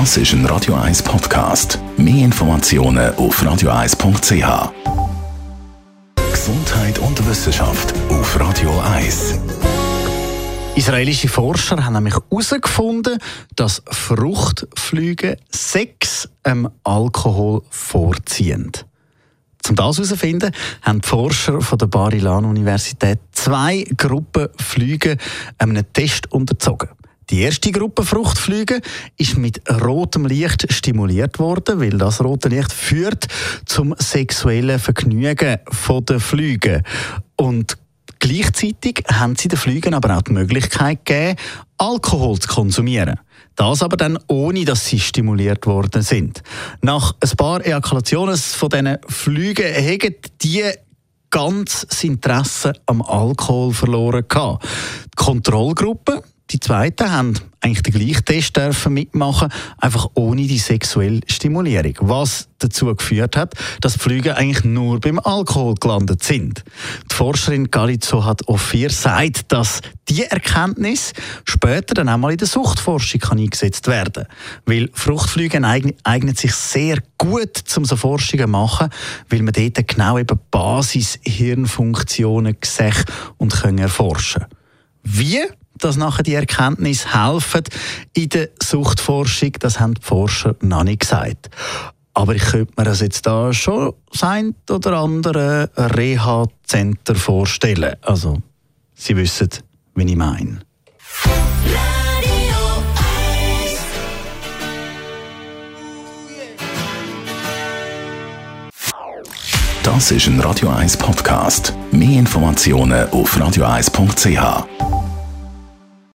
Das ist ein Radio 1 Podcast. Mehr Informationen auf radio1.ch. Gesundheit und Wissenschaft auf Radio 1. Israelische Forscher haben nämlich herausgefunden, dass Fruchtflüge Sex ähm, Alkohol vorziehen. Um das herauszufinden, haben die Forscher von der Bar-Ilan-Universität zwei Gruppen Flüge einem Test unterzogen. Die erste Gruppe Fruchtflüge ist mit rotem Licht stimuliert worden, weil das rote Licht führt zum sexuellen Vergnügen der Flüge. Und Gleichzeitig haben sie den Flügen aber auch die Möglichkeit gegeben, Alkohol zu konsumieren. Das aber dann ohne, dass sie stimuliert worden sind. Nach ein paar Ejakulationen von diesen Flügen haben die ganz das Interesse am Alkohol verloren. Die Kontrollgruppe, die zweiten, haben eigentlich den gleichen Test dürfen mitmachen, einfach ohne die sexuelle Stimulierung. Was dazu geführt hat, dass die Flüge eigentlich nur beim Alkohol gelandet sind. Die Forscherin Galizzo hat Ophir gesagt, dass die Erkenntnis später dann auch mal in der Suchtforschung kann eingesetzt werden Weil Fruchtflüge eignen sich sehr gut, um so Forschungen zu machen, weil man dort genau eben Basis-Hirnfunktionen sehen und erforschen Wie dass nachher die Erkenntnis helfen in der Suchtforschung, das haben die Forscher noch nicht gesagt. Aber ich könnte mir das jetzt da schon sein oder andere Reha-Center vorstellen. Also, Sie wissen, wie ich meine. Das ist ein Radio 1 Podcast. Mehr Informationen auf radio1.ch.